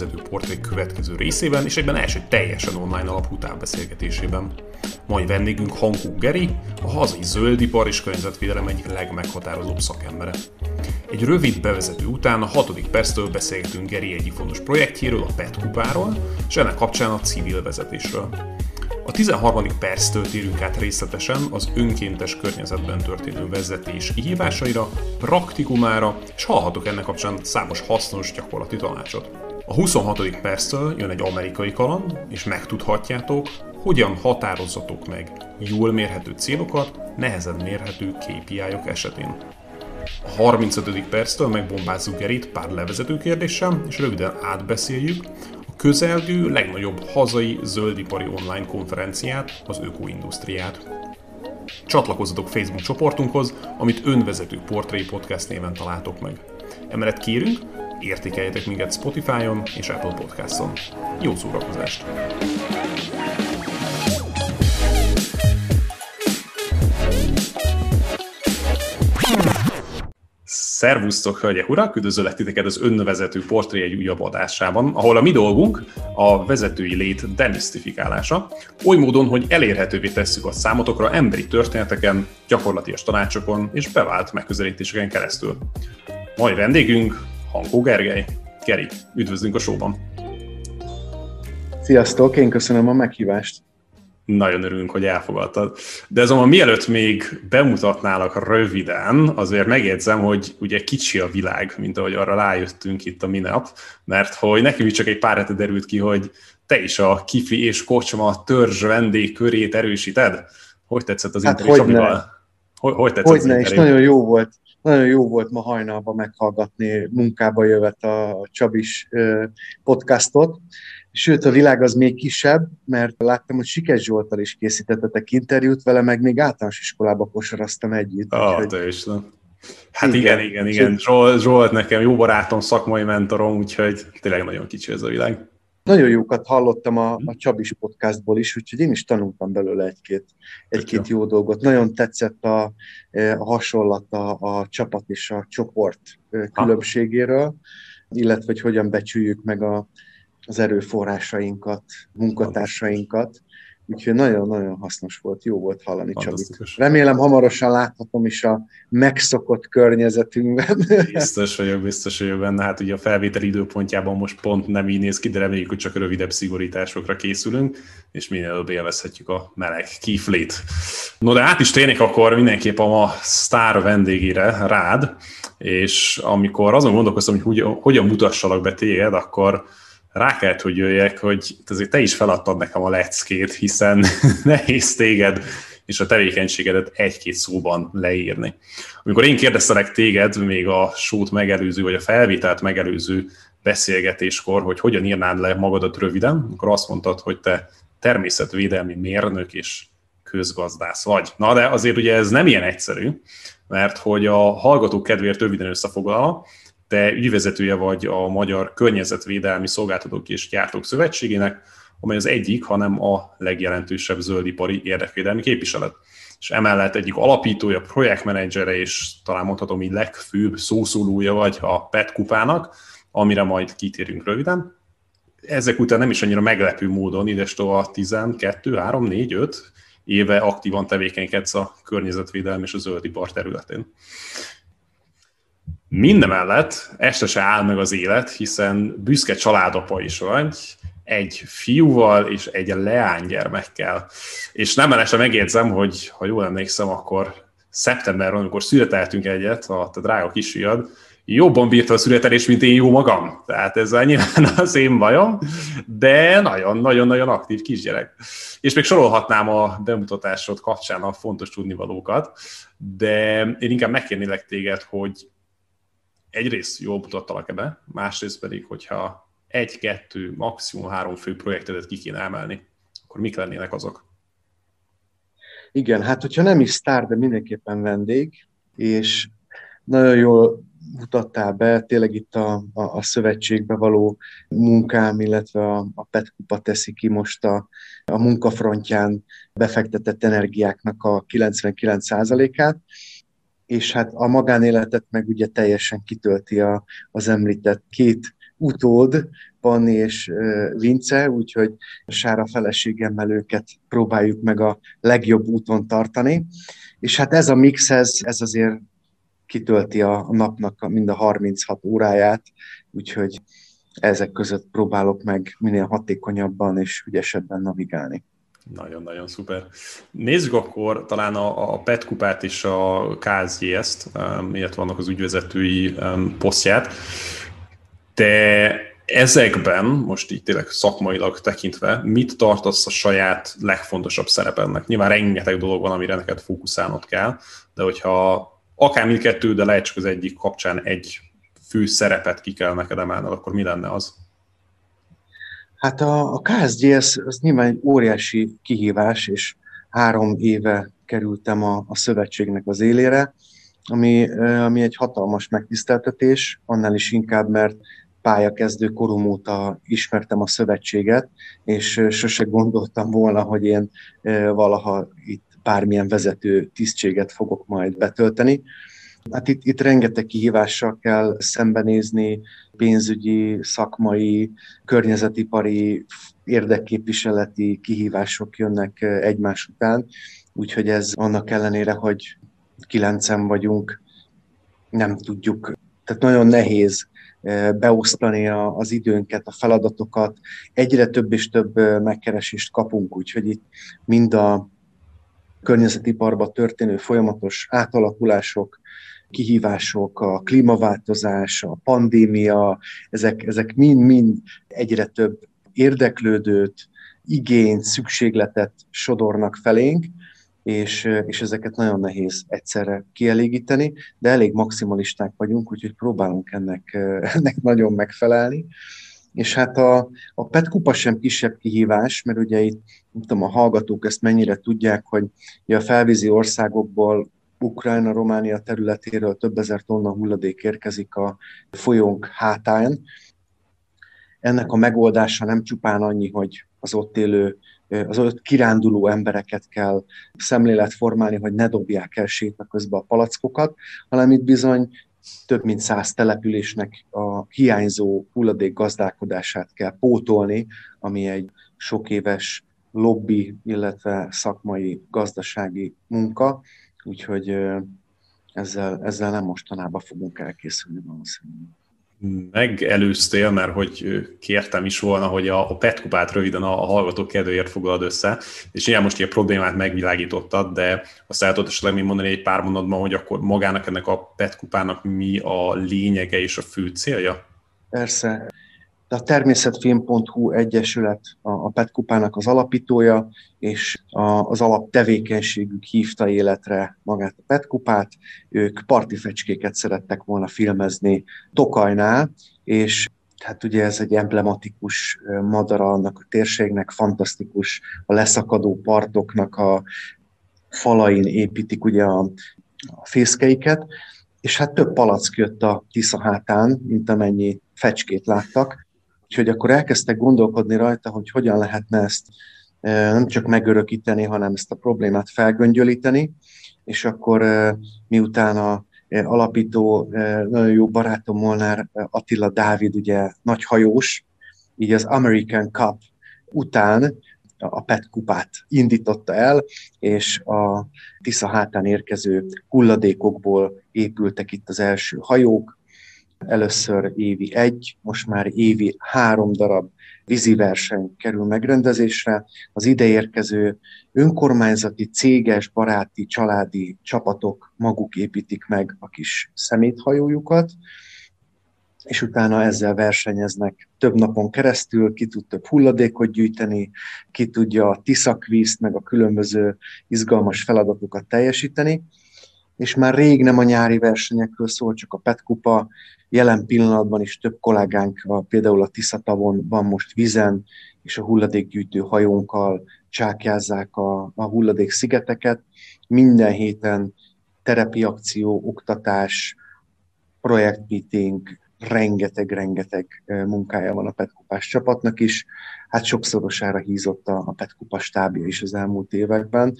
Önvezető portrék következő részében, és egyben első teljesen online alapú távbeszélgetésében. Mai vendégünk Hankó Geri, a hazai zöldipar és környezetvédelem egyik legmeghatározóbb szakembere. Egy rövid bevezető után a hatodik perctől beszélgetünk Geri egyik fontos projektjéről, a PET kupáról, és ennek kapcsán a civil vezetésről. A 13. perctől térünk át részletesen az önkéntes környezetben történő vezetés kihívásaira, praktikumára, és hallhatok ennek kapcsán számos hasznos gyakorlati tanácsot. A 26. perctől jön egy amerikai kaland, és megtudhatjátok, hogyan határozzatok meg jól mérhető célokat nehezen mérhető KPI-ok esetén. A 35. perctől megbombázzuk Gerit pár levezető kérdéssel, és röviden átbeszéljük közelgő legnagyobb hazai zöldipari online konferenciát, az Ökoindustriát. Csatlakozzatok Facebook csoportunkhoz, amit önvezető Portré Podcast néven találtok meg. Emellett kérünk, értékeljetek minket Spotify-on és Apple Podcast-on. Jó szórakozást! Szervusztok, hölgyek, urak! Üdvözöllek titeket az önvezető portré egy újabb adásában, ahol a mi dolgunk a vezetői lét demisztifikálása, oly módon, hogy elérhetővé tesszük a számotokra emberi történeteken, gyakorlatias tanácsokon és bevált megközelítéseken keresztül. Mai vendégünk Hankó Gergely. Geri, üdvözlünk a showban! Sziasztok, én köszönöm a meghívást! Nagyon örülünk, hogy elfogadtad. De azonban mielőtt még bemutatnálak röviden, azért megjegyzem, hogy ugye kicsi a világ, mint ahogy arra rájöttünk itt a minap, mert hogy is csak egy pár hete derült ki, hogy te is a Kifli és Kocsma törzs vendég körét erősíted. Hogy tetszett az hát interjú Csabival? Hogy, hogy tetszett hogy az ne, és nagyon jó volt. Nagyon jó volt ma hajnalban meghallgatni munkába jövet a Csabis podcastot. Sőt, a világ az még kisebb, mert láttam, hogy Sikes Zsoltal is készítettetek interjút vele, meg még általános iskolába kosaraztam együtt. Ah, úgyhogy... te is, nem? Hát igen, igen, igen. igen. Zsolt, Zsolt nekem jó barátom, szakmai mentorom, úgyhogy tényleg nagyon kicsi ez a világ. Nagyon jókat hallottam a, a Csabis podcastból is, úgyhogy én is tanultam belőle egy-két, egy-két jó. dolgot. Nagyon tetszett a, a hasonlat a, a csapat és a csoport különbségéről, illetve hogy hogyan becsüljük meg a, az erőforrásainkat, munkatársainkat, úgyhogy nagyon-nagyon hasznos volt, jó volt hallani Csabit. Remélem hamarosan láthatom is a megszokott környezetünkben. Biztos vagyok, biztos vagyok benne. Hát ugye a felvétel időpontjában most pont nem így néz ki, de reméljük, hogy csak rövidebb szigorításokra készülünk, és minél előbb élvezhetjük a meleg kiflét. No de át is térnék akkor mindenképp a ma sztár vendégére, rád, és amikor azon gondolkoztam, hogy hogyan mutassalak be téged, akkor rá kellett, hogy jöjjek, hogy azért te is feladtad nekem a leckét, hiszen nehéz téged és a tevékenységedet egy-két szóban leírni. Amikor én kérdeztelek téged még a sót megelőző, vagy a felvételt megelőző beszélgetéskor, hogy hogyan írnád le magadat röviden, akkor azt mondtad, hogy te természetvédelmi mérnök és közgazdász vagy. Na de azért ugye ez nem ilyen egyszerű, mert hogy a hallgatók kedvéért röviden összefoglalva, te ügyvezetője vagy a Magyar Környezetvédelmi Szolgáltatók és Gyártók Szövetségének, amely az egyik, hanem a legjelentősebb zöldipari érdekvédelmi képviselet. És emellett egyik alapítója, projektmenedzsere, és talán mondhatom így legfőbb szószólója vagy a PET kupának, amire majd kitérünk röviden. Ezek után nem is annyira meglepő módon, idestova 12, 3, 4, 5 éve aktívan tevékenykedsz a környezetvédelmi és a zöldipar területén. Mindemellett este se áll meg az élet, hiszen büszke családapa is vagy, egy fiúval és egy leánygyermekkel. És nem mellesre megjegyzem, hogy ha jól emlékszem, akkor szeptemberben, amikor születeltünk egyet, a te drága kisfiad, jobban bírta a születelés, mint én jó magam. Tehát ez nyilván az én bajom, de nagyon-nagyon-nagyon aktív kisgyerek. És még sorolhatnám a bemutatásod kapcsán a fontos tudnivalókat, de én inkább megkérnélek téged, hogy egyrészt jól mutattalak ebbe, másrészt pedig, hogyha egy, kettő, maximum három fő projektedet ki kéne emelni, akkor mik lennének azok? Igen, hát hogyha nem is sztár, de mindenképpen vendég, és nagyon jól mutattál be, tényleg itt a, a, a szövetségbe való munkám, illetve a, a Petkupa teszi ki most a, a munkafrontján befektetett energiáknak a 99%-át, és hát a magánéletet meg ugye teljesen kitölti a, az említett két utód, Panni és Vince, úgyhogy Sára feleségemmel őket próbáljuk meg a legjobb úton tartani. És hát ez a mix, ez, ez azért kitölti a, napnak mind a 36 óráját, úgyhogy ezek között próbálok meg minél hatékonyabban és ügyesebben navigálni. Nagyon-nagyon szuper. Nézzük akkor talán a, a PET kupát és a um, illetve vannak az ügyvezetői posztját. De ezekben, most így tényleg szakmailag tekintve, mit tartasz a saját legfontosabb szerepednek? Nyilván rengeteg dolog van, amire neked fókuszálnod kell, de hogyha akár mindkettő, de lehet csak az egyik kapcsán egy fő szerepet ki kell neked emelned, akkor mi lenne az? Hát a, a KSGS az nyilván egy óriási kihívás, és három éve kerültem a, a szövetségnek az élére, ami, ami egy hatalmas megtiszteltetés, annál is inkább, mert pályakezdő korom óta ismertem a szövetséget, és sose gondoltam volna, hogy én valaha itt bármilyen vezető tisztséget fogok majd betölteni. Hát itt, itt rengeteg kihívással kell szembenézni, pénzügyi, szakmai, környezetipari, érdekképviseleti kihívások jönnek egymás után, úgyhogy ez annak ellenére, hogy kilencen vagyunk, nem tudjuk, tehát nagyon nehéz beosztani az időnket, a feladatokat. Egyre több és több megkeresést kapunk, úgyhogy itt mind a környezetiparban történő folyamatos átalakulások, kihívások, a klímaváltozás, a pandémia, ezek, ezek mind-mind egyre több érdeklődőt, igényt, szükségletet sodornak felénk, és, és ezeket nagyon nehéz egyszerre kielégíteni, de elég maximalisták vagyunk, úgyhogy próbálunk ennek, ennek nagyon megfelelni. És hát a, a PET kupa sem kisebb kihívás, mert ugye itt, nem tudom, a hallgatók ezt mennyire tudják, hogy a felvízi országokból Ukrajna, Románia területéről több ezer tonna hulladék érkezik a folyónk hátán. Ennek a megoldása nem csupán annyi, hogy az ott élő, az ott kiránduló embereket kell szemlélet formálni, hogy ne dobják el séta közben a palackokat, hanem itt bizony több mint száz településnek a hiányzó hulladék gazdálkodását kell pótolni, ami egy sok éves lobby, illetve szakmai, gazdasági munka, úgyhogy ezzel, ezzel nem mostanában fogunk elkészülni valószínűleg. Megelőztél, mert hogy kértem is volna, hogy a, a PET kupát röviden a, a hallgatók kedvéért foglald össze, és ilyen most ilyen problémát megvilágítottad, de azt el tudod esetleg még mondani egy pár mondatban, hogy akkor magának ennek a PET kupának mi a lényege és a fő célja? Persze. De a természetfilm.hu egyesület a, a PET kupának az alapítója, és az alaptevékenységük hívta életre magát a PET kupát. Ők partifecskéket szerettek volna filmezni Tokajnál, és hát ugye ez egy emblematikus madara annak a térségnek, fantasztikus a leszakadó partoknak a falain építik ugye a, a fészkeiket, és hát több palack jött a Tisza hátán, mint amennyi fecskét láttak, Úgyhogy akkor elkezdtek gondolkodni rajta, hogy hogyan lehetne ezt nem csak megörökíteni, hanem ezt a problémát felgöngyölíteni, és akkor miután a alapító, nagyon jó barátom Molnár Attila Dávid, ugye nagy hajós, így az American Cup után a PET kupát indította el, és a Tisza hátán érkező hulladékokból épültek itt az első hajók, Először évi egy, most már évi három darab vízi verseny kerül megrendezésre. Az ideérkező önkormányzati, céges, baráti, családi csapatok maguk építik meg a kis szeméthajójukat, és utána ezzel versenyeznek több napon keresztül, ki tud több hulladékot gyűjteni, ki tudja a tiszakvízt, meg a különböző izgalmas feladatokat teljesíteni, és már rég nem a nyári versenyekről szól, csak a Petkupa, Jelen pillanatban is több kollégánk, a, például a Tiszatavon van most vizen, és a hulladékgyűjtő hajónkkal csákjázzák a, a hulladék szigeteket. Minden héten terepi akció, oktatás, projektmeeting, rengeteg-rengeteg munkája van a Petkupás csapatnak is. Hát sokszorosára hízott a, a Petkupa stábja is az elmúlt években,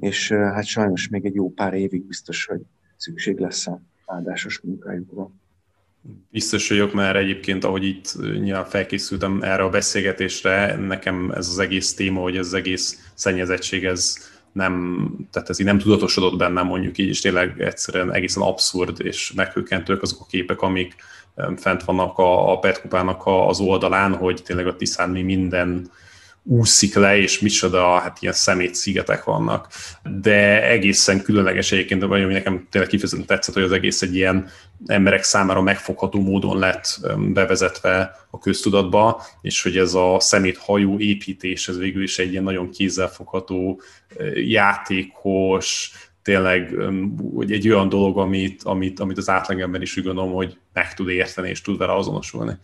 és hát sajnos még egy jó pár évig biztos, hogy szükség lesz a áldásos munkájukra. Biztos vagyok, mert egyébként, ahogy itt nyilván felkészültem erre a beszélgetésre, nekem ez az egész téma, hogy ez az egész szennyezettség, ez nem, tehát ez így nem tudatosodott bennem mondjuk így, és tényleg egyszerűen egészen abszurd és meghökkentők azok a képek, amik fent vannak a, a Petkupának az oldalán, hogy tényleg a Tiszán mi minden úszik le, és micsoda, hát ilyen szemét szigetek vannak. De egészen különleges egyébként, vagy ami nekem tényleg kifejezetten tetszett, hogy az egész egy ilyen emberek számára megfogható módon lett bevezetve a köztudatba, és hogy ez a szemét hajó építés, ez végül is egy ilyen nagyon kézzelfogható, játékos, tényleg hogy egy olyan dolog, amit, amit, amit az átlagember is úgy gondolom, hogy meg tud érteni és tud vele azonosulni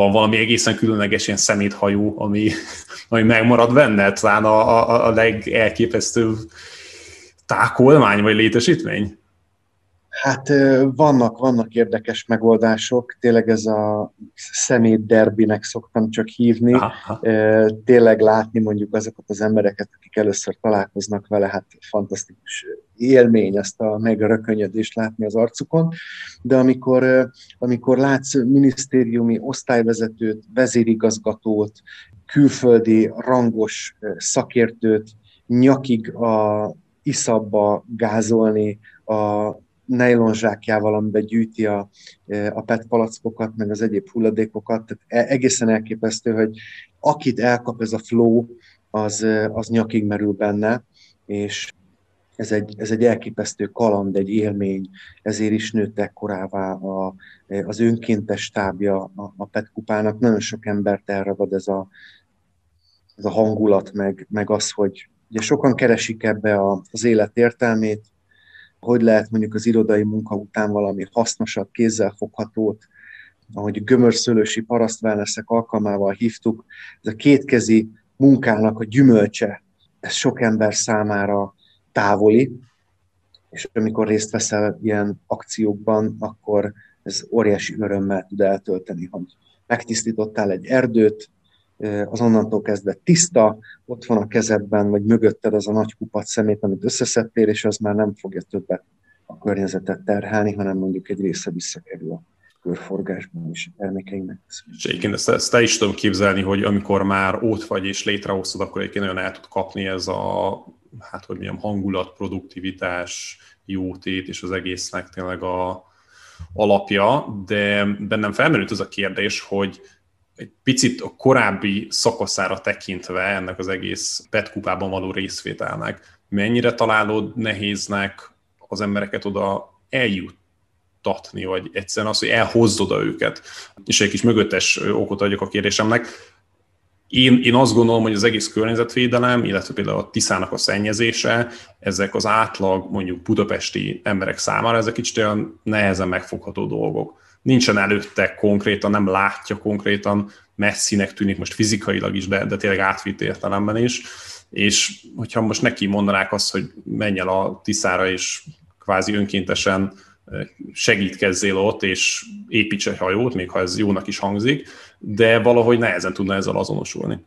van valami egészen különleges ilyen szeméthajó, ami, ami megmarad benne, talán a, a, a legelképesztőbb tákolmány vagy létesítmény? Hát vannak, vannak érdekes megoldások, tényleg ez a szemét derbinek szoktam csak hívni, Aha. tényleg látni mondjuk azokat az embereket, akik először találkoznak vele, hát fantasztikus élmény ezt a megrökönyödést látni az arcukon, de amikor, amikor látsz minisztériumi osztályvezetőt, vezérigazgatót, külföldi rangos szakértőt nyakig a iszabba gázolni a nylon zsákjával, amiben gyűjti a, a PET palackokat, meg az egyéb hulladékokat. Tehát e, egészen elképesztő, hogy akit elkap ez a flow, az, az nyakig merül benne, és ez egy, ez egy elképesztő kaland, egy élmény, ezért is nőtt ekkorává a, az önkéntes tábja a, a PET kupának. Nagyon sok embert elragad ez a, ez a hangulat, meg, meg az, hogy ugye sokan keresik ebbe a, az élet értelmét, hogy lehet mondjuk az irodai munka után valami hasznosabb, kézzelfoghatót, ahogy gömörszőlősi parasztváneszek alkalmával hívtuk, ez a kétkezi munkának a gyümölcse, ez sok ember számára távoli, és amikor részt veszel ilyen akciókban, akkor ez óriási örömmel tud eltölteni, hogy megtisztítottál egy erdőt, az onnantól kezdve tiszta, ott van a kezedben, vagy mögötted az a nagy kupat szemét, amit összeszedtél, és az már nem fogja többet a környezetet terhelni, hanem mondjuk egy része visszakerül a körforgásban és a termékeinknek. És egyébként ezt, ezt te is tudom képzelni, hogy amikor már ott vagy és létrehoztad, akkor egyébként nagyon el tud kapni ez a, hát hogy milyen hangulat, produktivitás, jótét és az egésznek tényleg a alapja, de bennem felmerült az a kérdés, hogy egy picit a korábbi szakaszára tekintve ennek az egész petkupában való részvételnek, mennyire találod nehéznek az embereket oda eljuttatni, vagy egyszerűen az, hogy elhozd őket. És egy kis mögöttes okot adjak a kérdésemnek. Én, én azt gondolom, hogy az egész környezetvédelem, illetve például a tiszának a szennyezése, ezek az átlag mondjuk budapesti emberek számára, ezek kicsit olyan nehezen megfogható dolgok nincsen előtte konkrétan, nem látja konkrétan, messzinek tűnik most fizikailag is, de, de tényleg átvitt értelemben is, és hogyha most neki mondanák azt, hogy menj el a Tiszára, és kvázi önkéntesen segítkezzél ott, és építs egy hajót, még ha ez jónak is hangzik, de valahogy nehezen tudna ezzel azonosulni.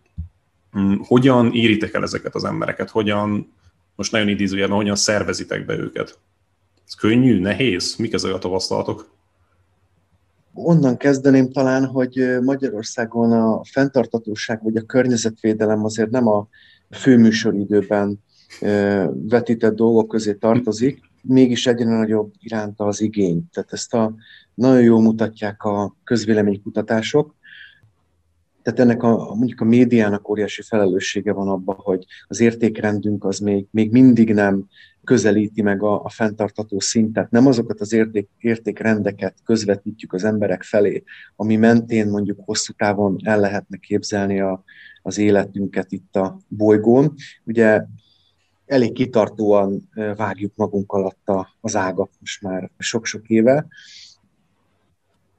Hmm, hogyan éritek el ezeket az embereket? Hogyan, most nagyon idézőjelben, hogyan szervezitek be őket? Ez könnyű, nehéz? Mik ezek a tapasztalatok? Onnan kezdeném talán, hogy Magyarországon a fenntartatóság vagy a környezetvédelem azért nem a főműsoridőben vetített dolgok közé tartozik, mégis egyre nagyobb iránta az igény. Tehát ezt a, nagyon jól mutatják a közvéleménykutatások, tehát ennek a, mondjuk a médiának óriási felelőssége van abban, hogy az értékrendünk az még, még mindig nem közelíti meg a, a fenntartató szintet. Nem azokat az érték, értékrendeket közvetítjük az emberek felé, ami mentén mondjuk hosszú távon el lehetne képzelni a, az életünket itt a bolygón. Ugye elég kitartóan vágjuk magunk alatt az ágat most már sok-sok éve,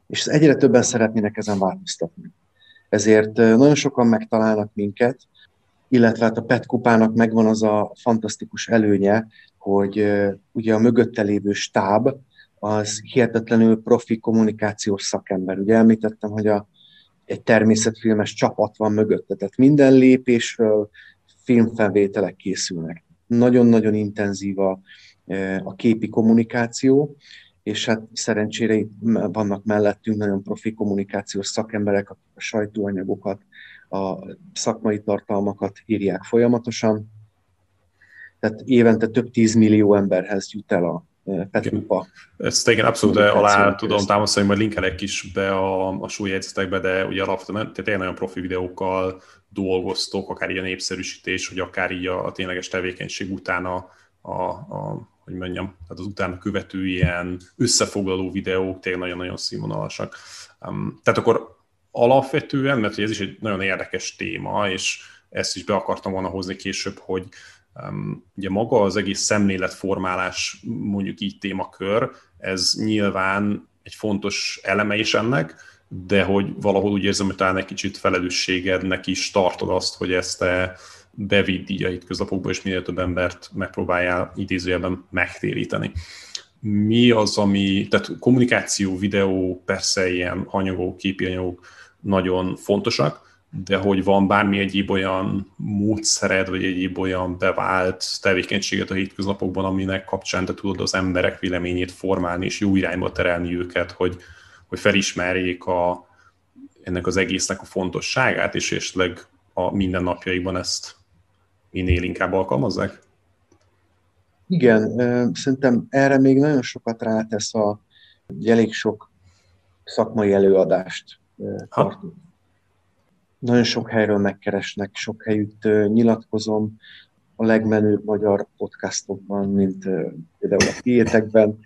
és egyre többen szeretnének ezen változtatni. Ezért nagyon sokan megtalálnak minket, illetve hát a PET kupának megvan az a fantasztikus előnye, hogy ugye a mögötte lévő stáb az hihetetlenül profi kommunikációs szakember. Ugye említettem, hogy a, egy természetfilmes csapat van mögötte, tehát minden lépésről filmfelvételek készülnek. Nagyon-nagyon intenzív a, a képi kommunikáció, és hát szerencsére itt vannak mellettünk nagyon profi kommunikációs szakemberek, akik a sajtóanyagokat, a szakmai tartalmakat írják folyamatosan. Tehát évente több tízmillió emberhez jut el a Petrupa. Ezt igen, abszolút alá tudom támasztani, majd linkelek is be a, a súlyjegyzetekbe, de ugye alapvetően tehát én nagyon profi videókkal dolgoztok, akár ilyen népszerűsítés, hogy akár így a, a tényleges tevékenység után a, a, a hogy mondjam, tehát az utána követő ilyen összefoglaló videók tényleg nagyon-nagyon színvonalasak. Um, tehát akkor alapvetően, mert ez is egy nagyon érdekes téma, és ezt is be akartam volna hozni később, hogy um, ugye maga az egész szemléletformálás, mondjuk így témakör, ez nyilván egy fontos eleme is ennek, de hogy valahol úgy érzem, hogy talán egy kicsit felelősségednek is tartod azt, hogy ezt te bevidd így a hétköznapokba, és minél több embert megpróbáljál idézőjelben megtéríteni. Mi az, ami, tehát kommunikáció, videó, persze ilyen anyagok, képi anyagok nagyon fontosak, de hogy van bármi egyéb olyan módszered, vagy egyéb olyan bevált tevékenységet a hétköznapokban, aminek kapcsán te tudod az emberek véleményét formálni, és jó irányba terelni őket, hogy, hogy felismerjék a, ennek az egésznek a fontosságát, és esetleg a mindennapjaikban ezt minél inkább alkalmazzák? Igen, szerintem erre még nagyon sokat rátesz a elég sok szakmai előadást tartunk. Nagyon sok helyről megkeresnek, sok helyütt nyilatkozom a legmenőbb magyar podcastokban, mint például a tiétekben.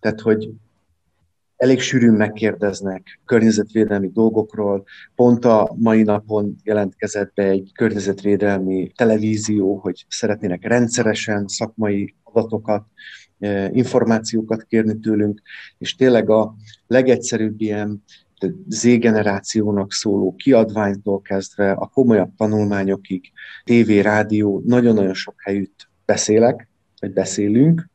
Tehát, hogy elég sűrűn megkérdeznek környezetvédelmi dolgokról. Pont a mai napon jelentkezett be egy környezetvédelmi televízió, hogy szeretnének rendszeresen szakmai adatokat, e, információkat kérni tőlünk, és tényleg a legegyszerűbb ilyen Z-generációnak szóló kiadványtól kezdve a komolyabb tanulmányokig, tévé, rádió, nagyon-nagyon sok helyütt beszélek, vagy beszélünk,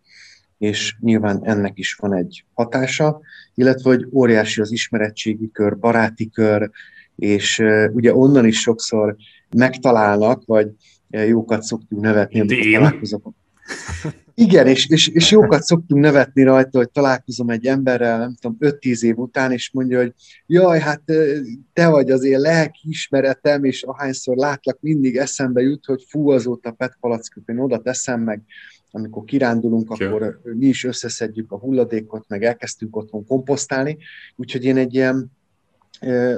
és nyilván ennek is van egy hatása, illetve hogy óriási az ismeretségi kör, baráti kör, és ugye onnan is sokszor megtalálnak, vagy jókat szoktunk nevetni, amikor találkozok. Igen, és, és, és jókat szoktunk nevetni rajta, hogy találkozom egy emberrel, nem tudom, 5-10 év után, és mondja, hogy jaj, hát te vagy az én lelki ismeretem, és ahányszor látlak, mindig eszembe jut, hogy fú, azóta Pet palackot én oda teszem, meg amikor kirándulunk, akkor mi is összeszedjük a hulladékot, meg elkezdtünk otthon komposztálni, úgyhogy én egy ilyen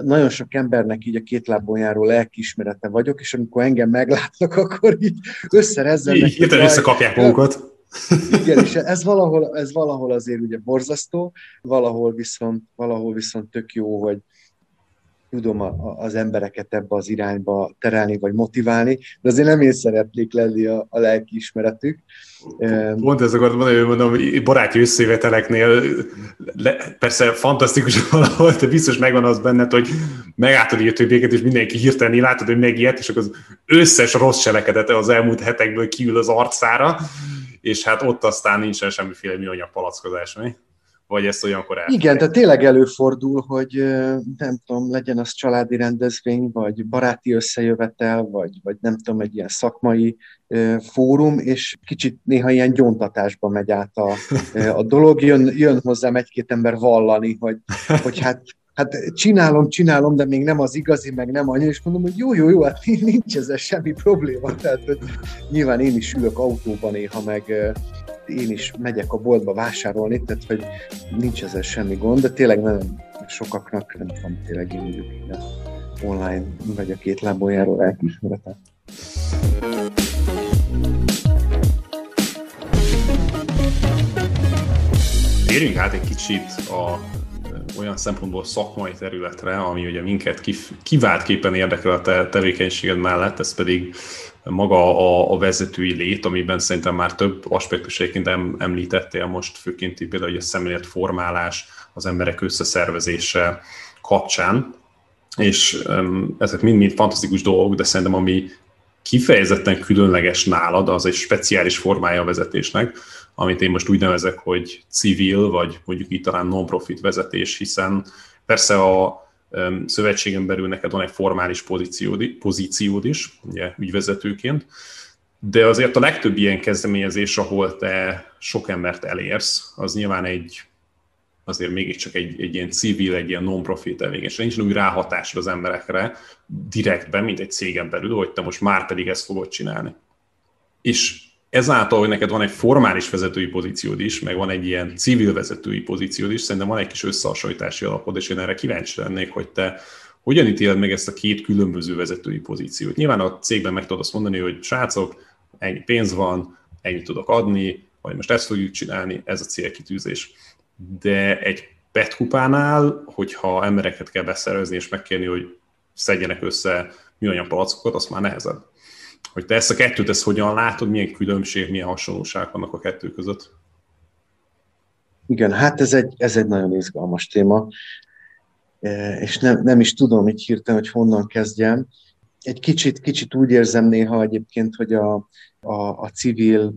nagyon sok embernek így a két lábon járó lelkiismerete vagyok, és amikor engem meglátnak, akkor így összerezzenek. Hirtelen összekapják magukat. Igen, és ez valahol, ez valahol azért ugye borzasztó, valahol viszont, valahol viszont tök jó, hogy, tudom a, az embereket ebbe az irányba terelni, vagy motiválni, de azért nem én szeretnék lenni a, a lelkiismeretük. Pont ez akartam mondani, hogy mondom, baráti összejöveteleknél le, persze fantasztikus valahol, de biztos megvan az benned, hogy megálltad a többieket, és mindenki hirtelen látod, hogy megijedt, és akkor az összes rossz cselekedete az elmúlt hetekből kiül az arcára, és hát ott aztán nincsen semmiféle műanyag palackozás, mi? Vagy ezt olyankor el? Igen, tehát tényleg előfordul, hogy nem tudom, legyen az családi rendezvény, vagy baráti összejövetel, vagy, vagy nem tudom, egy ilyen szakmai fórum, és kicsit néha ilyen gyontatásba megy át a, a dolog, jön, jön hozzám egy-két ember vallani, hogy, hogy hát hát csinálom, csinálom, de még nem az igazi, meg nem annyi, és mondom, hogy jó, jó, jó, hát nincs ezzel semmi probléma. Tehát hogy nyilván én is ülök autóban néha, meg én is megyek a boltba vásárolni, tehát hogy nincs ezzel semmi gond, de tényleg nagyon sokaknak nem tudom, tényleg én mondjuk online vagy a két lábon járó elkismeretet. Térjünk át egy kicsit a olyan szempontból szakmai területre, ami ugye minket kiváltképpen érdekel a te tevékenységed mellett, ez pedig maga a, a vezetői lét, amiben szerintem már több aspektus egyébként em, említettél most, főként például a szemléletformálás, az emberek összeszervezése kapcsán, és um, ezek mind-mind fantasztikus dolgok, de szerintem ami kifejezetten különleges nálad, az egy speciális formája a vezetésnek, amit én most úgy nevezek, hogy civil, vagy mondjuk itt talán non-profit vezetés, hiszen persze a szövetségen belül neked van egy formális pozíciód, pozíciód is, ugye ügyvezetőként, de azért a legtöbb ilyen kezdeményezés, ahol te sok embert elérsz, az nyilván egy azért mégiscsak egy, egy ilyen civil, egy ilyen non-profit tevékenység. Nincs új ráhatásod az emberekre direktben, mint egy cégen belül, hogy te most már pedig ezt fogod csinálni. És ezáltal, hogy neked van egy formális vezetői pozíciód is, meg van egy ilyen civil vezetői pozíciód is, szerintem van egy kis összehasonlítási alapod, és én erre kíváncsi lennék, hogy te hogyan ítéled meg ezt a két különböző vezetői pozíciót? Nyilván a cégben meg tudod azt mondani, hogy srácok, ennyi pénz van, ennyit tudok adni, vagy most ezt fogjuk csinálni, ez a célkitűzés. De egy petkupánál, hogyha embereket kell beszervezni és megkérni, hogy szedjenek össze műanyag palackokat, az már nehezebb. Hogy te ezt a kettőt, ezt hogyan látod, milyen különbség, milyen hasonlóság vannak a kettő között? Igen, hát ez egy, ez egy nagyon izgalmas téma, e, és nem, nem is tudom így hirtelen, hogy honnan kezdjem. Egy kicsit, kicsit úgy érzem néha egyébként, hogy a, a, a civil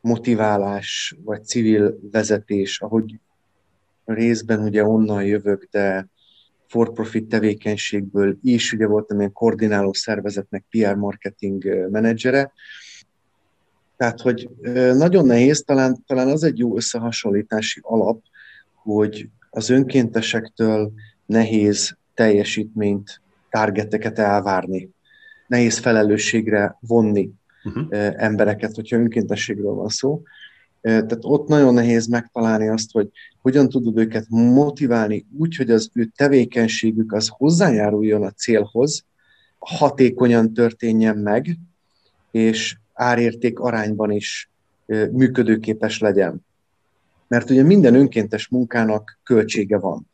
motiválás, vagy civil vezetés, ahogy részben ugye onnan jövök, de for-profit tevékenységből is, ugye voltam ilyen koordináló szervezetnek PR marketing menedzsere, tehát, hogy nagyon nehéz, talán, talán az egy jó összehasonlítási alap, hogy az önkéntesektől nehéz teljesítményt, targeteket elvárni. Nehéz felelősségre vonni uh-huh. embereket, hogyha önkéntességről van szó. Tehát ott nagyon nehéz megtalálni azt, hogy hogyan tudod őket motiválni úgy, hogy az ő tevékenységük az hozzájáruljon a célhoz, hatékonyan történjen meg, és árérték arányban is működőképes legyen. Mert ugye minden önkéntes munkának költsége van.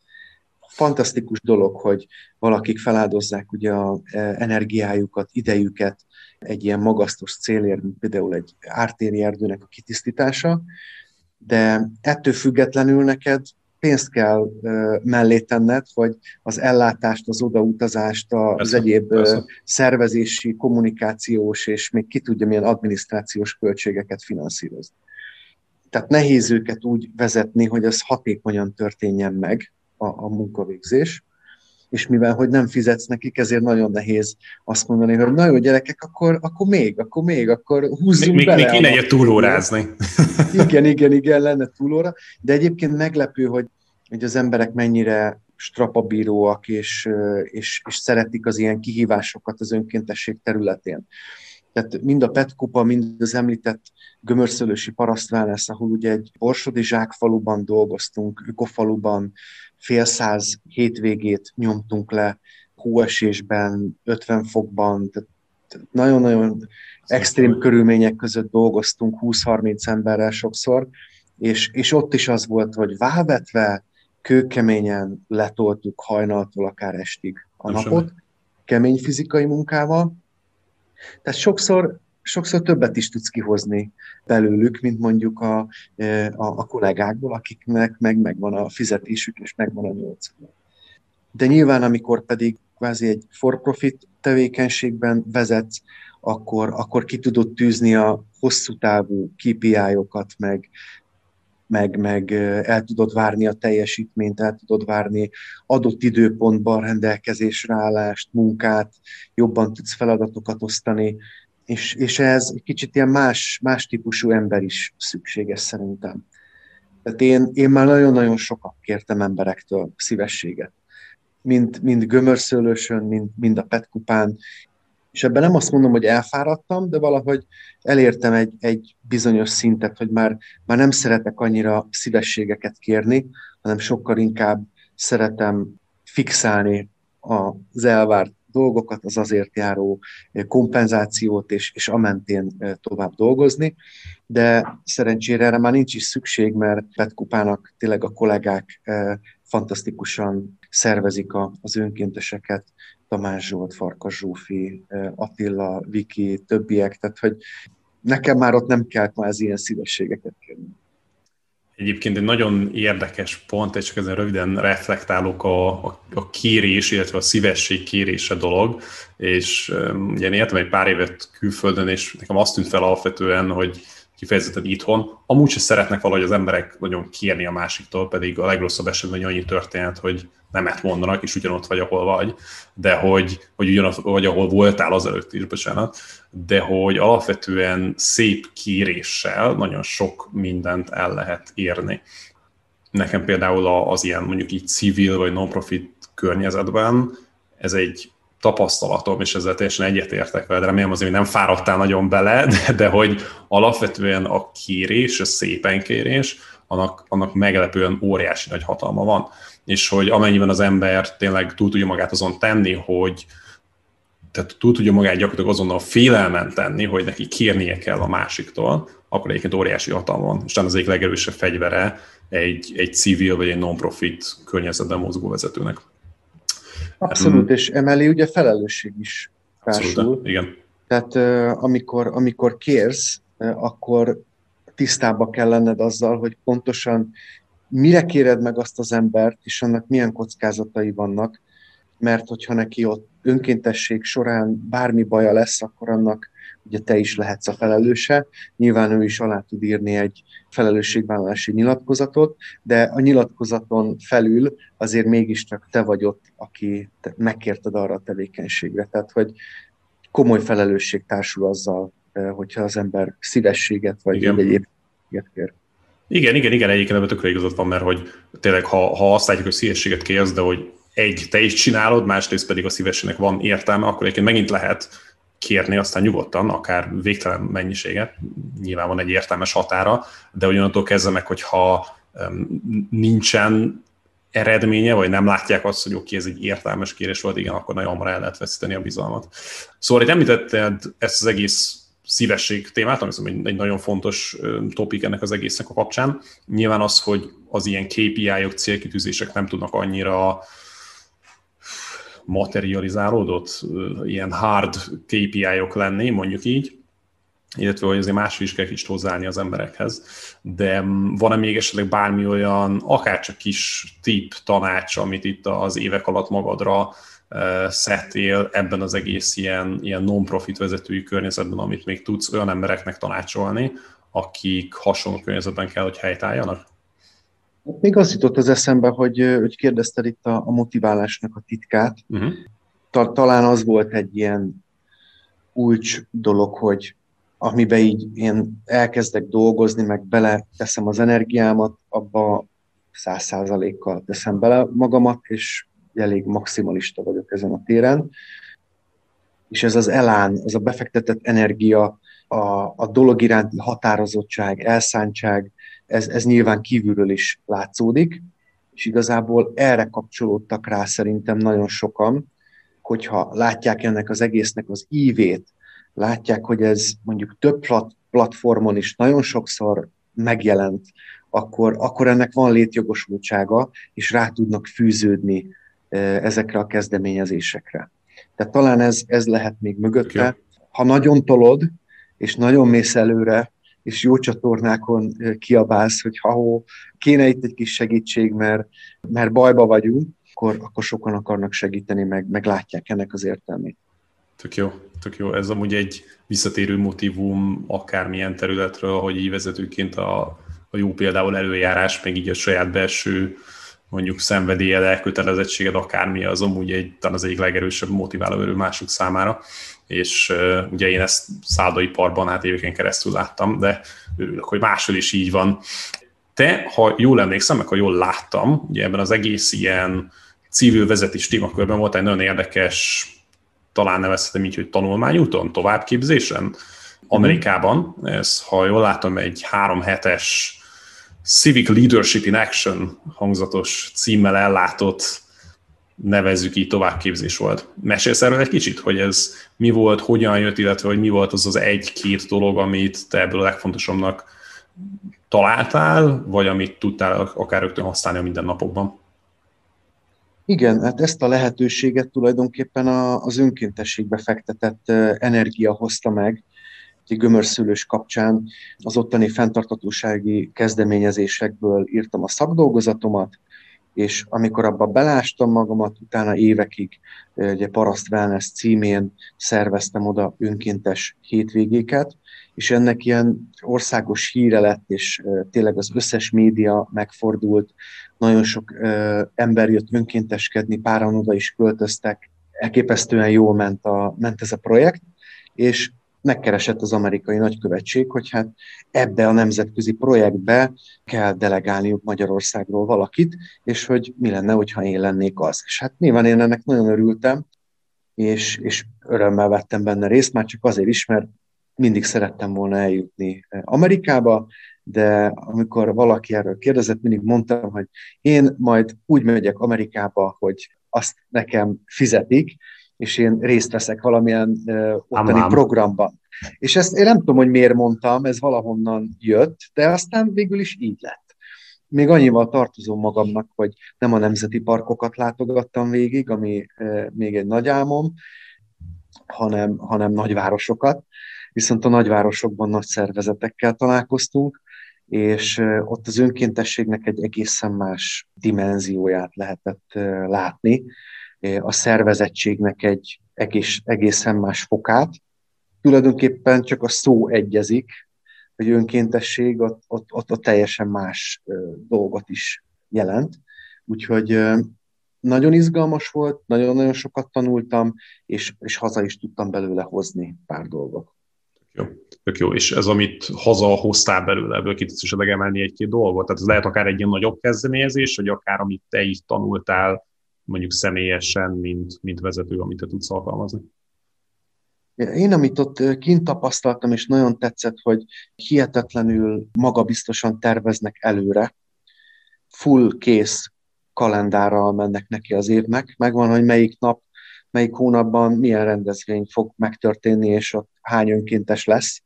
Fantasztikus dolog, hogy valakik feláldozzák ugye a energiájukat, idejüket egy ilyen magasztos célért, mint például egy ártéri erdőnek a kitisztítása, de ettől függetlenül neked pénzt kell mellé tenned, vagy az ellátást, az odautazást, az persze, egyéb persze. szervezési, kommunikációs és még ki tudja milyen adminisztrációs költségeket finanszírozni. Tehát nehéz őket úgy vezetni, hogy az hatékonyan történjen meg a, a munkavégzés, és mivel hogy nem fizetsz nekik, ezért nagyon nehéz azt mondani, hogy na jó gyerekek, akkor, akkor még, akkor még, akkor húzzunk még, bele. Még kéne egy túlórázni. Igen, igen, igen, lenne túlóra, de egyébként meglepő, hogy, hogy az emberek mennyire strapabíróak, és, és, és szeretik az ilyen kihívásokat az önkéntesség területén. Tehát mind a Petkupa, mind az említett gömörszölősi parasztvállász, ahol ugye egy borsodi zsákfaluban dolgoztunk, ökofaluban, fél száz hétvégét nyomtunk le hóesésben, 50 fokban, tehát nagyon-nagyon extrém körülmények között dolgoztunk 20-30 emberrel sokszor, és, és ott is az volt, hogy válvetve, kőkeményen letoltuk hajnaltól akár estig a Nem napot, sem. kemény fizikai munkával. Tehát sokszor sokszor többet is tudsz kihozni belőlük, mint mondjuk a, e, a, a kollégákból, akiknek meg megvan a fizetésük, és megvan a nyolc. De nyilván, amikor pedig kvázi egy for-profit tevékenységben vezetsz, akkor, akkor ki tudod tűzni a hosszú távú KPI-okat, meg, meg, meg e, el tudod várni a teljesítményt, el tudod várni adott időpontban rendelkezésre állást, munkát, jobban tudsz feladatokat osztani, és, és ez egy kicsit ilyen más, más típusú ember is szükséges szerintem. Tehát én, én már nagyon-nagyon sokat kértem emberektől szívességet. Mind, mind gömörszőlősön, mind, mind a petkupán, és ebben nem azt mondom, hogy elfáradtam, de valahogy elértem egy, egy bizonyos szintet, hogy már, már nem szeretek annyira szívességeket kérni, hanem sokkal inkább szeretem fixálni az elvárt dolgokat, az azért járó eh, kompenzációt, és, és a mentén eh, tovább dolgozni. De szerencsére erre már nincs is szükség, mert Petkupának tényleg a kollégák eh, fantasztikusan szervezik az önkénteseket, Tamás Zsolt, Farkas Zsófi, Attila, Viki, többiek, tehát hogy nekem már ott nem kell már ilyen szívességeket kérni. Egyébként egy nagyon érdekes pont, és csak ezen röviden reflektálok a, a, a kérés, illetve a szívesség kérése dolog, és um, ugye én éltem egy pár évet külföldön, és nekem azt tűnt fel alapvetően, hogy kifejezetten itthon. Amúgy se szeretnek valahogy az emberek nagyon kérni a másiktól, pedig a legrosszabb esetben annyi történet, hogy nemet mondanak, és ugyanott vagy, ahol vagy, de hogy, hogy ugyanott vagy, ahol voltál azelőtt is, bocsánat, de hogy alapvetően szép kéréssel nagyon sok mindent el lehet érni. nekem például az ilyen mondjuk így civil vagy non-profit környezetben ez egy tapasztalatom, és ezzel teljesen egyetértek veled, remélem azért, nem fáradtál nagyon bele, de, de hogy alapvetően a kérés, a szépen kérés, annak, annak meglepően óriási nagy hatalma van. És hogy amennyiben az ember tényleg túl tudja magát azon tenni, hogy tehát túl tudja magát gyakorlatilag azonnal félelmen tenni, hogy neki kérnie kell a másiktól, akkor egyébként óriási hatalma van. És az egyik legerősebb fegyvere egy, egy civil vagy egy non-profit környezetben mozgó vezetőnek. Abszolút, és emellé ugye felelősség is társul. Abszolút, igen. Tehát amikor, amikor kérsz, akkor tisztába kell lenned azzal, hogy pontosan mire kéred meg azt az embert, és annak milyen kockázatai vannak, mert hogyha neki ott önkéntesség során bármi baja lesz, akkor annak ugye te is lehetsz a felelőse. Nyilván ő is alá tud írni egy felelősségvállalási nyilatkozatot, de a nyilatkozaton felül azért mégiscsak te vagy ott, aki megkérted arra a tevékenységre. Tehát, hogy komoly felelősség társul azzal, eh, hogyha az ember szívességet vagy igen. egyéb kér. Igen, igen, igen, egyébként ebben tökre igazad van, mert hogy tényleg, ha, ha azt látjuk, hogy szívességet kérsz, de hogy egy, te is csinálod, másrészt pedig a szívességnek van értelme, akkor egyébként megint lehet kérni aztán nyugodtan, akár végtelen mennyiséget, nyilván van egy értelmes határa, de ugyanattól kezdve meg, hogyha nincsen eredménye, vagy nem látják azt, hogy oké, ez egy értelmes kérés volt, igen, akkor nagyon hamar el lehet veszíteni a bizalmat. Szóval itt említetted ezt az egész szívesség témát, ami egy, egy nagyon fontos topik ennek az egésznek a kapcsán. Nyilván az, hogy az ilyen KPI-ok, célkitűzések nem tudnak annyira materializálódott, ilyen hard KPI-ok lenni, mondjuk így, illetve hogy azért más is kell kicsit hozzáállni az emberekhez. De van-e még esetleg bármi olyan, akár csak kis tip, tanács, amit itt az évek alatt magadra szedtél ebben az egész ilyen, ilyen non-profit vezetői környezetben, amit még tudsz olyan embereknek tanácsolni, akik hasonló környezetben kell, hogy helytálljanak? Még az jutott az eszembe, hogy, hogy kérdezted itt a, a motiválásnak a titkát. Uh-huh. Ta, talán az volt egy ilyen újcs dolog, hogy amiben így én elkezdek dolgozni, meg bele teszem az energiámat, abba száz százalékkal teszem bele magamat, és elég maximalista vagyok ezen a téren. És ez az elán, ez a befektetett energia, a, a dolog iránti határozottság, elszántság, ez, ez nyilván kívülről is látszódik, és igazából erre kapcsolódtak rá szerintem nagyon sokan, hogyha látják ennek az egésznek az ívét, látják, hogy ez mondjuk több platformon is nagyon sokszor megjelent, akkor, akkor ennek van létjogosultsága, és rá tudnak fűződni e, ezekre a kezdeményezésekre. Tehát talán ez, ez lehet még mögötte. Ha nagyon tolod, és nagyon mész előre, és jó csatornákon kiabálsz, hogy ha kéne itt egy kis segítség, mert, mert bajba vagyunk, akkor, akkor sokan akarnak segíteni, meg, meg látják ennek az értelmét. Tök jó, tök jó. Ez amúgy egy visszatérő motivum akármilyen területről, hogy így vezetőként a, a jó például előjárás, meg így a saját belső mondjuk szenvedélyed, elkötelezettséged, akármi az amúgy egy, talán az egyik legerősebb motiváló erő mások számára és uh, ugye én ezt szállóiparban hát éveken keresztül láttam, de örülök, hogy máshol is így van. Te, ha jól emlékszem, meg ha jól láttam, ugye ebben az egész ilyen civil vezetés témakörben volt egy nagyon érdekes, talán nevezhetem így, hogy tanulmányúton, továbbképzésen Amerikában. Ez, ha jól látom, egy három hetes Civic Leadership in Action hangzatos címmel ellátott nevezzük így továbbképzés volt. Mesélsz erről egy kicsit, hogy ez mi volt, hogyan jött, illetve hogy mi volt az az egy-két dolog, amit te ebből a legfontosabbnak találtál, vagy amit tudtál akár rögtön használni a mindennapokban? Igen, hát ezt a lehetőséget tulajdonképpen az önkéntességbe fektetett energia hozta meg, egy gömörszülős kapcsán az ottani fenntartatósági kezdeményezésekből írtam a szakdolgozatomat, és amikor abba belástam magamat, utána évekig ugye Paraszt Wellness címén szerveztem oda önkéntes hétvégéket, és ennek ilyen országos híre lett, és tényleg az összes média megfordult, nagyon sok ember jött önkénteskedni, páran oda is költöztek, elképesztően jól ment, a, ment ez a projekt, és megkeresett az amerikai nagykövetség, hogy hát ebbe a nemzetközi projektbe kell delegálniuk Magyarországról valakit, és hogy mi lenne, hogyha én lennék az. És hát nyilván én ennek nagyon örültem, és, és örömmel vettem benne részt, már csak azért is, mert mindig szerettem volna eljutni Amerikába, de amikor valaki erről kérdezett, mindig mondtam, hogy én majd úgy megyek Amerikába, hogy azt nekem fizetik, és én részt veszek valamilyen uh, ottani Amám. programban. És ezt én nem tudom, hogy miért mondtam, ez valahonnan jött, de aztán végül is így lett. Még annyival tartozom magamnak, hogy nem a nemzeti parkokat látogattam végig, ami uh, még egy nagy álmom, hanem, hanem nagyvárosokat. Viszont a nagyvárosokban nagy szervezetekkel találkoztunk, és ott az önkéntességnek egy egészen más dimenzióját lehetett látni, a szervezettségnek egy egész, egészen más fokát. Tulajdonképpen csak a szó egyezik, hogy önkéntesség ott, ott, ott, ott teljesen más dolgot is jelent. Úgyhogy nagyon izgalmas volt, nagyon-nagyon sokat tanultam, és, és haza is tudtam belőle hozni pár dolgot. Jó, tök jó. És ez, amit haza hoztál belőle, ebből ki tudsz esetleg emelni egy-két dolgot? Tehát ez lehet akár egy ilyen nagyobb kezdeményezés, vagy akár amit te is tanultál mondjuk személyesen, mint, mint vezető, amit te tudsz alkalmazni? Én, amit ott kint tapasztaltam, és nagyon tetszett, hogy hihetetlenül magabiztosan terveznek előre, full kész kalendárral mennek neki az évnek, megvan, hogy melyik nap, melyik hónapban milyen rendezvény fog megtörténni, és ott hány önkéntes lesz,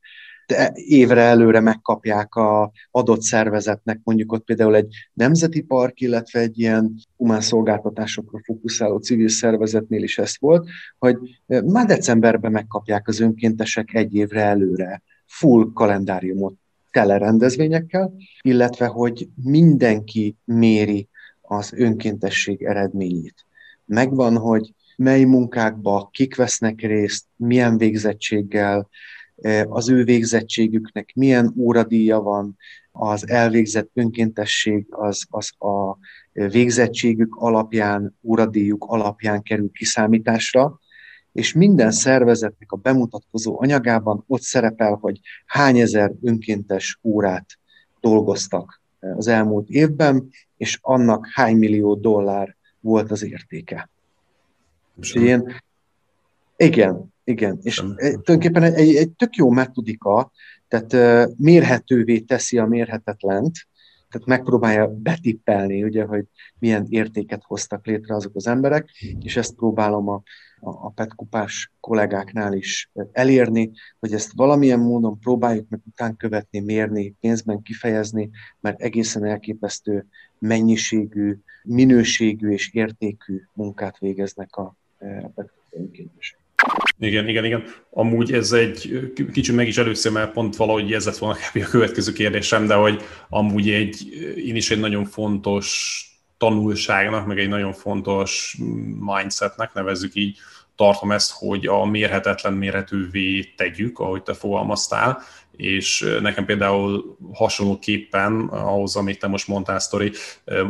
évre előre megkapják a adott szervezetnek, mondjuk ott például egy nemzeti park, illetve egy ilyen humán szolgáltatásokra fókuszáló civil szervezetnél is ez volt, hogy már decemberben megkapják az önkéntesek egy évre előre full kalendáriumot tele rendezvényekkel, illetve hogy mindenki méri az önkéntesség eredményét. Megvan, hogy mely munkákba kik vesznek részt, milyen végzettséggel, az ő végzettségüknek milyen óradíja van, az elvégzett önkéntesség az, az a végzettségük alapján, óradíjuk alapján kerül kiszámításra, és minden szervezetnek a bemutatkozó anyagában ott szerepel, hogy hány ezer önkéntes órát dolgoztak az elmúlt évben, és annak hány millió dollár volt az értéke. És ilyen, igen, igen, és Sem. tulajdonképpen egy, egy, egy tök jó metodika, tehát mérhetővé teszi a mérhetetlent, tehát megpróbálja betippelni, ugye, hogy milyen értéket hoztak létre azok az emberek, és ezt próbálom a, a, a petkupás kollégáknál is elérni, hogy ezt valamilyen módon próbáljuk meg után követni, mérni, pénzben kifejezni, mert egészen elképesztő mennyiségű, minőségű és értékű munkát végeznek a, a petkupás igen, igen, igen. Amúgy ez egy kicsit meg is először, mert pont valahogy ez lett volna a következő kérdésem, de hogy amúgy egy, én is egy nagyon fontos tanulságnak, meg egy nagyon fontos mindsetnek, nevezzük így, tartom ezt, hogy a mérhetetlen mérhetővé tegyük, ahogy te fogalmaztál, és nekem például hasonlóképpen ahhoz, amit te most mondtál, Sztori,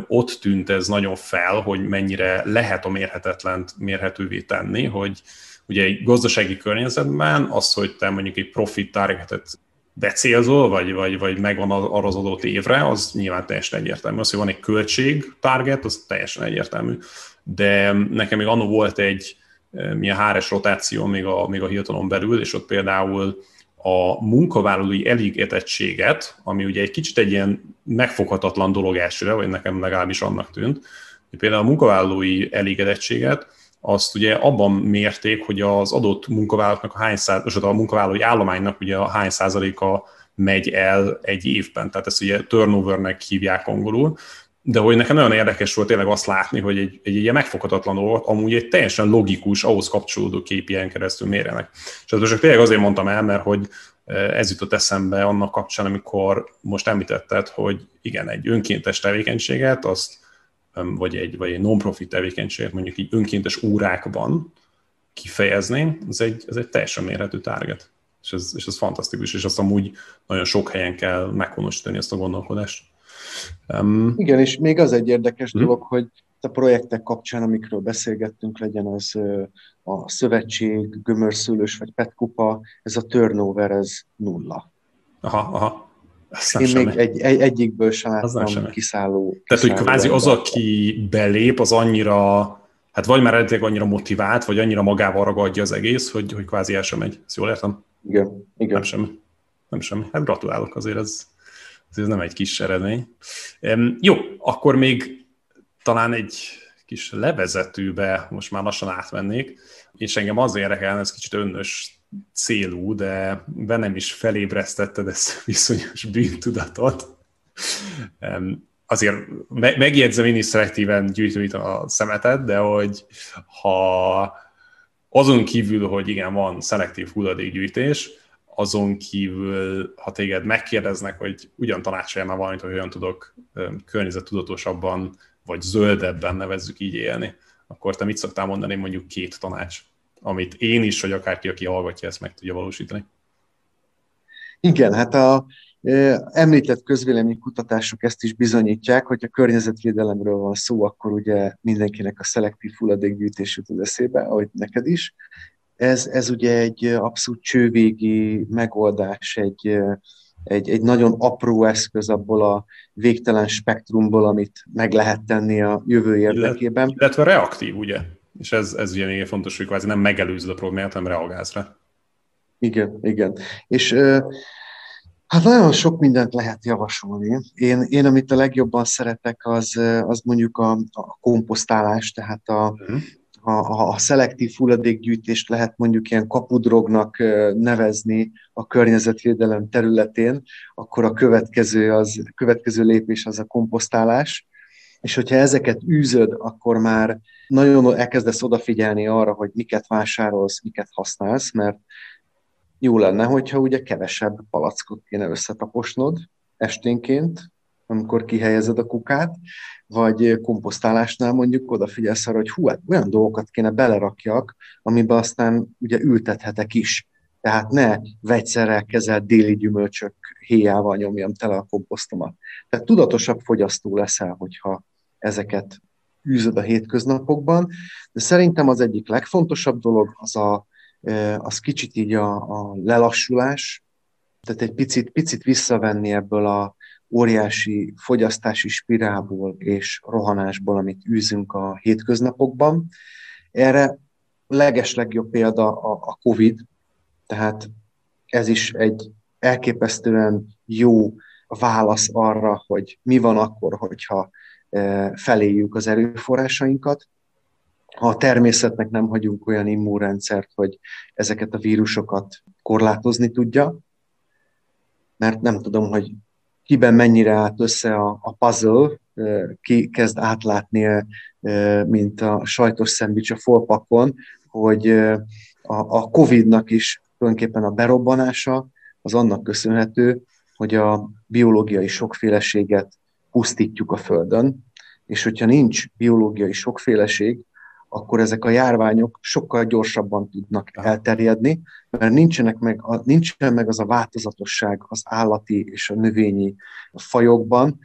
ott tűnt ez nagyon fel, hogy mennyire lehet a mérhetetlent mérhetővé tenni, hogy, ugye egy gazdasági környezetben az, hogy te mondjuk egy profit targetet becélzol, vagy, vagy, vagy megvan arra az adott évre, az nyilván teljesen egyértelmű. Az, hogy van egy költség target, az teljesen egyértelmű. De nekem még annó volt egy eh, milyen háres rotáció még a, még a Hiltonon belül, és ott például a munkavállalói elégedettséget, ami ugye egy kicsit egy ilyen megfoghatatlan dolog elsőre, vagy nekem legalábbis annak tűnt, hogy például a munkavállalói elégedettséget azt ugye abban mérték, hogy az adott munkavállalóknak a hány százaléka, a munkavállalói állománynak ugye a hány százaléka megy el egy évben. Tehát ezt ugye turnovernek hívják angolul. De hogy nekem nagyon érdekes volt tényleg azt látni, hogy egy, egy ilyen megfoghatatlan dolgot amúgy egy teljesen logikus, ahhoz kapcsolódó KPI-en keresztül mérjenek. És ezt csak tényleg azért mondtam el, mert hogy e, ez jutott eszembe annak kapcsán, amikor most említetted, hogy igen, egy önkéntes tevékenységet, azt vagy egy, vagy egy non-profit tevékenységet mondjuk így önkéntes órákban kifejezni, ez egy, ez egy teljesen mérhető target. És ez, és ez fantasztikus, és azt amúgy nagyon sok helyen kell meghonosítani ezt a gondolkodást. Um, Igen, és még az egy érdekes hmm. dolog, hogy a projektek kapcsán, amikről beszélgettünk, legyen az a szövetség, gömörszülős vagy petkupa, ez a turnover, ez nulla. Aha, aha. Azt Én még egy, egy, egyikből sem láttam kiszálló, kiszálló. Tehát, hogy kvázi az, aki belép, az annyira, hát vagy már eredetileg annyira motivált, vagy annyira magával ragadja az egész, hogy, hogy kvázi el sem megy. Ezt jól értem? Igen. igen. Nem semmi. Nem semmi. Hát gratulálok azért, ez, ez nem egy kis eredmény. Um, jó, akkor még talán egy kis levezetőbe most már lassan átmennék, és engem az érdekel, ez kicsit önnös célú, de bennem is felébresztetted ezt bizonyos bűntudatot. Azért megjegyzem, én is szelektíven gyűjtöm itt a szemetet, de hogy ha azon kívül, hogy igen, van szelektív hulladékgyűjtés, azon kívül, ha téged megkérdeznek, hogy ugyan tanácsolja már valamit, hogy hogyan tudok környezettudatosabban vagy zöldebben nevezzük így élni, akkor te mit szoktál mondani mondjuk két tanács, amit én is, vagy akárki, aki hallgatja, ezt meg tudja valósítani? Igen, hát a említett közvéleménykutatások ezt is bizonyítják, hogy a környezetvédelemről van szó, akkor ugye mindenkinek a szelektív hulladékgyűjtés jut az eszébe, ahogy neked is. Ez, ez ugye egy abszolút csővégi megoldás, egy, egy, egy nagyon apró eszköz abból a végtelen spektrumból, amit meg lehet tenni a jövő érdekében. Illetve reaktív, ugye? És ez, ez ugye még fontos, hogy kvázi nem megelőzöd a problémát, hanem reagálsz rá. Igen, igen. És hát nagyon sok mindent lehet javasolni. Én, én amit a legjobban szeretek, az, az mondjuk a, a komposztálás, tehát a, uh-huh ha a szelektív hulladékgyűjtést lehet mondjuk ilyen kapudrognak nevezni a környezetvédelem területén, akkor a következő, az, a következő lépés az a komposztálás. És hogyha ezeket űzöd, akkor már nagyon elkezdesz odafigyelni arra, hogy miket vásárolsz, miket használsz, mert jó lenne, hogyha ugye kevesebb palackot kéne összetaposnod esténként, amikor kihelyezed a kukát, vagy komposztálásnál mondjuk odafigyelsz arra, hogy hú, hát olyan dolgokat kéne belerakjak, amiben aztán ugye ültethetek is. Tehát ne vegyszerrel kezelt déli gyümölcsök héjával nyomjam tele a komposztomat. Tehát tudatosabb fogyasztó leszel, hogyha ezeket űzöd a hétköznapokban, de szerintem az egyik legfontosabb dolog az, a, az kicsit így a, a lelassulás, tehát egy picit, picit visszavenni ebből a, óriási fogyasztási spirálból és rohanásból, amit űzünk a hétköznapokban. Erre leges legjobb példa a, a COVID, tehát ez is egy elképesztően jó válasz arra, hogy mi van akkor, hogyha feléjük az erőforrásainkat. Ha a természetnek nem hagyunk olyan immunrendszert, hogy ezeket a vírusokat korlátozni tudja, mert nem tudom, hogy kiben mennyire állt össze a, a puzzle, ki kezd átlátni, mint a sajtos szendvics a forpakon, hogy a, a Covid-nak is tulajdonképpen a berobbanása az annak köszönhető, hogy a biológiai sokféleséget pusztítjuk a Földön, és hogyha nincs biológiai sokféleség, akkor ezek a járványok sokkal gyorsabban tudnak elterjedni, mert nincsenek meg, a, nincsen meg az a változatosság az állati és a növényi fajokban,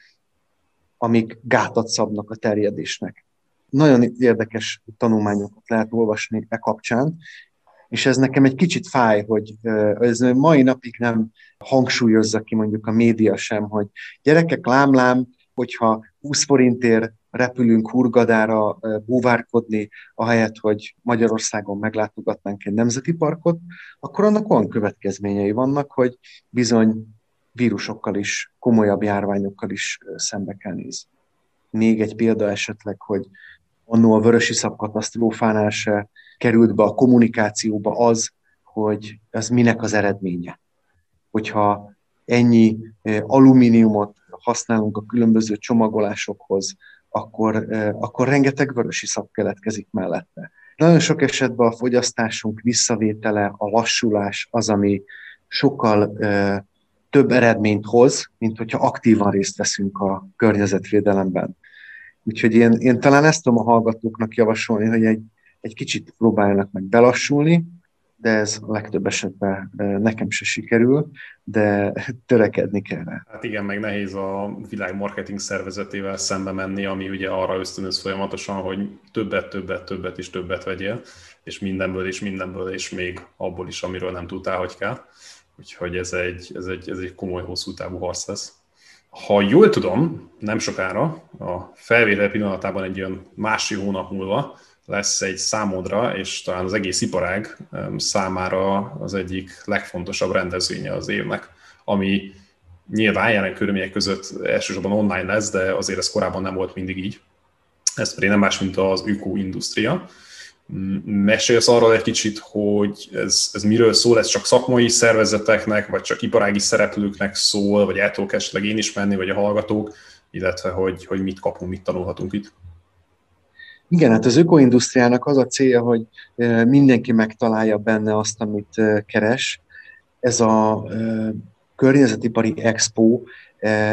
amik gátat szabnak a terjedésnek. Nagyon érdekes tanulmányokat lehet olvasni e kapcsán, és ez nekem egy kicsit fáj, hogy ez mai napig nem hangsúlyozza ki mondjuk a média sem, hogy gyerekek lámlám, hogyha 20 forintért repülünk Hurgadára búvárkodni, ahelyett, hogy Magyarországon meglátogatnánk egy nemzeti parkot, akkor annak olyan következményei vannak, hogy bizony vírusokkal is, komolyabb járványokkal is szembe kell nézni. Még egy példa esetleg, hogy annó a vörösi katasztrófánál se került be a kommunikációba az, hogy ez minek az eredménye. Hogyha ennyi alumíniumot használunk a különböző csomagolásokhoz, akkor, akkor rengeteg vörösi szap keletkezik mellette. Nagyon sok esetben a fogyasztásunk visszavétele, a lassulás az, ami sokkal több eredményt hoz, mint hogyha aktívan részt veszünk a környezetvédelemben. Úgyhogy én, én talán ezt tudom a hallgatóknak javasolni, hogy egy, egy kicsit próbáljanak meg belassulni, de ez legtöbb esetben nekem se sikerül, de törekedni kell. Hát igen, meg nehéz a világ marketing szervezetével szembe menni, ami ugye arra ösztönöz folyamatosan, hogy többet, többet, többet és többet vegyél, és mindenből és mindenből, és még abból is, amiről nem tudtál, hogy kell. Úgyhogy ez egy, ez egy, ez egy komoly, hosszú távú harc lesz. Ha jól tudom, nem sokára, a felvétel pillanatában egy olyan másfél hónap múlva lesz egy számodra, és talán az egész iparág számára az egyik legfontosabb rendezvénye az évnek, ami nyilván jelen körülmények között elsősorban online lesz, de azért ez korábban nem volt mindig így. Ez pedig nem más, mint az Industria. Mesélsz arról egy kicsit, hogy ez, ez miről szól, ez csak szakmai szervezeteknek, vagy csak iparági szereplőknek szól, vagy el tudok esetleg én is menni, vagy a hallgatók, illetve hogy, hogy mit kapunk, mit tanulhatunk itt. Igen, hát az ökoindustriának az a célja, hogy mindenki megtalálja benne azt, amit keres. Ez a környezetipari expo,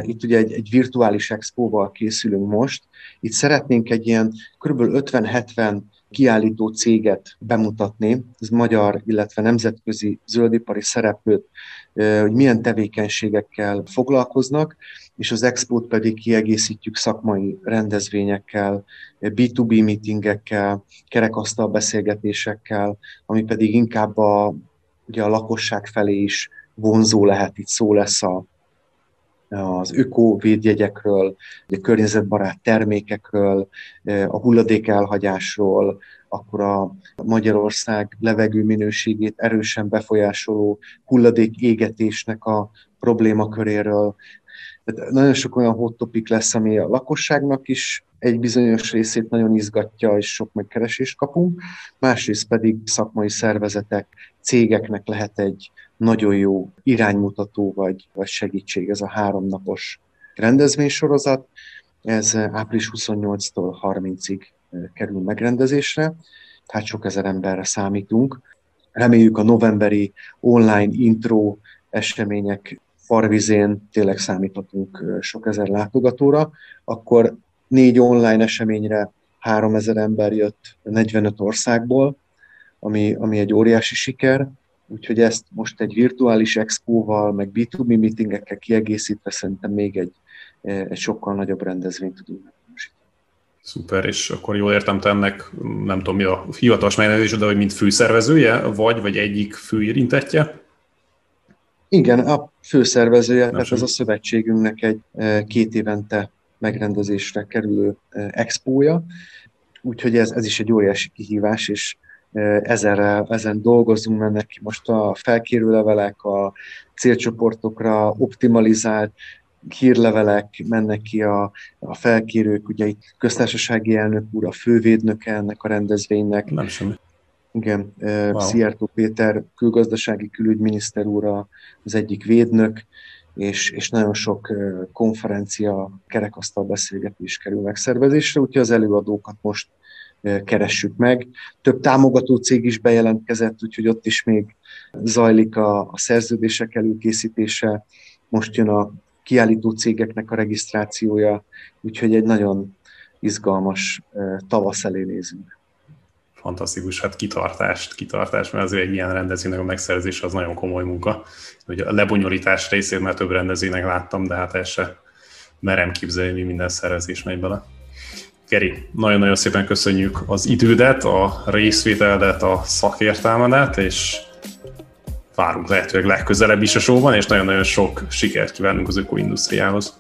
itt ugye egy, egy virtuális expóval készülünk most. Itt szeretnénk egy ilyen kb. 50-70 kiállító céget bemutatni, ez magyar, illetve nemzetközi zöldipari szereplőt, hogy milyen tevékenységekkel foglalkoznak, és az expót pedig kiegészítjük szakmai rendezvényekkel, B2B meetingekkel, kerekasztal beszélgetésekkel, ami pedig inkább a, ugye a lakosság felé is vonzó lehet, itt szó lesz a, az ökovédjegyekről, a környezetbarát termékekről, a hulladék elhagyásról, akkor a Magyarország levegő minőségét erősen befolyásoló hulladék égetésnek a problémaköréről, tehát nagyon sok olyan hot topic lesz, ami a lakosságnak is egy bizonyos részét nagyon izgatja, és sok megkeresést kapunk, másrészt pedig szakmai szervezetek, cégeknek lehet egy nagyon jó iránymutató vagy, vagy segítség ez a háromnapos rendezvénysorozat. Ez április 28-tól 30-ig kerül megrendezésre, tehát sok ezer emberre számítunk. Reméljük a novemberi online intro események farvizén tényleg számíthatunk sok ezer látogatóra, akkor négy online eseményre 3000 ember jött 45 országból, ami, ami egy óriási siker, úgyhogy ezt most egy virtuális expóval, meg B2B meetingekkel kiegészítve szerintem még egy, egy sokkal nagyobb rendezvényt tudunk megvalósítani. Szuper, és akkor jól értem, te ennek nem tudom mi a hivatalos megjelenítés, de hogy mint főszervezője, vagy, vagy egyik főérintetje? Igen, a főszervezője, tehát ez a szövetségünknek egy e, két évente megrendezésre kerülő e, expója, úgyhogy ez, ez is egy óriási kihívás, és e, ezen, ezen dolgozunk, mennek ki most a felkérő levelek, a célcsoportokra optimalizált hírlevelek mennek ki a, a felkérők, ugye itt köztársasági elnök úr, a fővédnöke ennek a rendezvénynek. Nem semmi. Igen, wow. Szijjártó Péter külgazdasági külügyminiszter úr az egyik védnök, és, és nagyon sok konferencia, kerekasztal beszélgetés kerül megszervezésre, úgyhogy az előadókat most keressük meg. Több támogató cég is bejelentkezett, úgyhogy ott is még zajlik a, a szerződések előkészítése, most jön a kiállító cégeknek a regisztrációja, úgyhogy egy nagyon izgalmas tavasz elé nézünk fantasztikus, hát kitartást, kitartást, mert azért egy ilyen rendezvénynek a megszerzése az nagyon komoly munka. Ugye a lebonyolítás részét már több rendezvénynek láttam, de hát ezt se merem képzelni, minden szervezés megy bele. Geri, nagyon-nagyon szépen köszönjük az idődet, a részvételedet, a szakértelmedet, és várunk lehetőleg legközelebb is a showban, és nagyon-nagyon sok sikert kívánunk az ökoindustriához.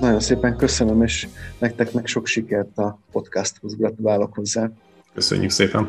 Nagyon szépen köszönöm, és nektek meg sok sikert a podcasthoz. Gratulálok hozzá. Köszönjük szépen!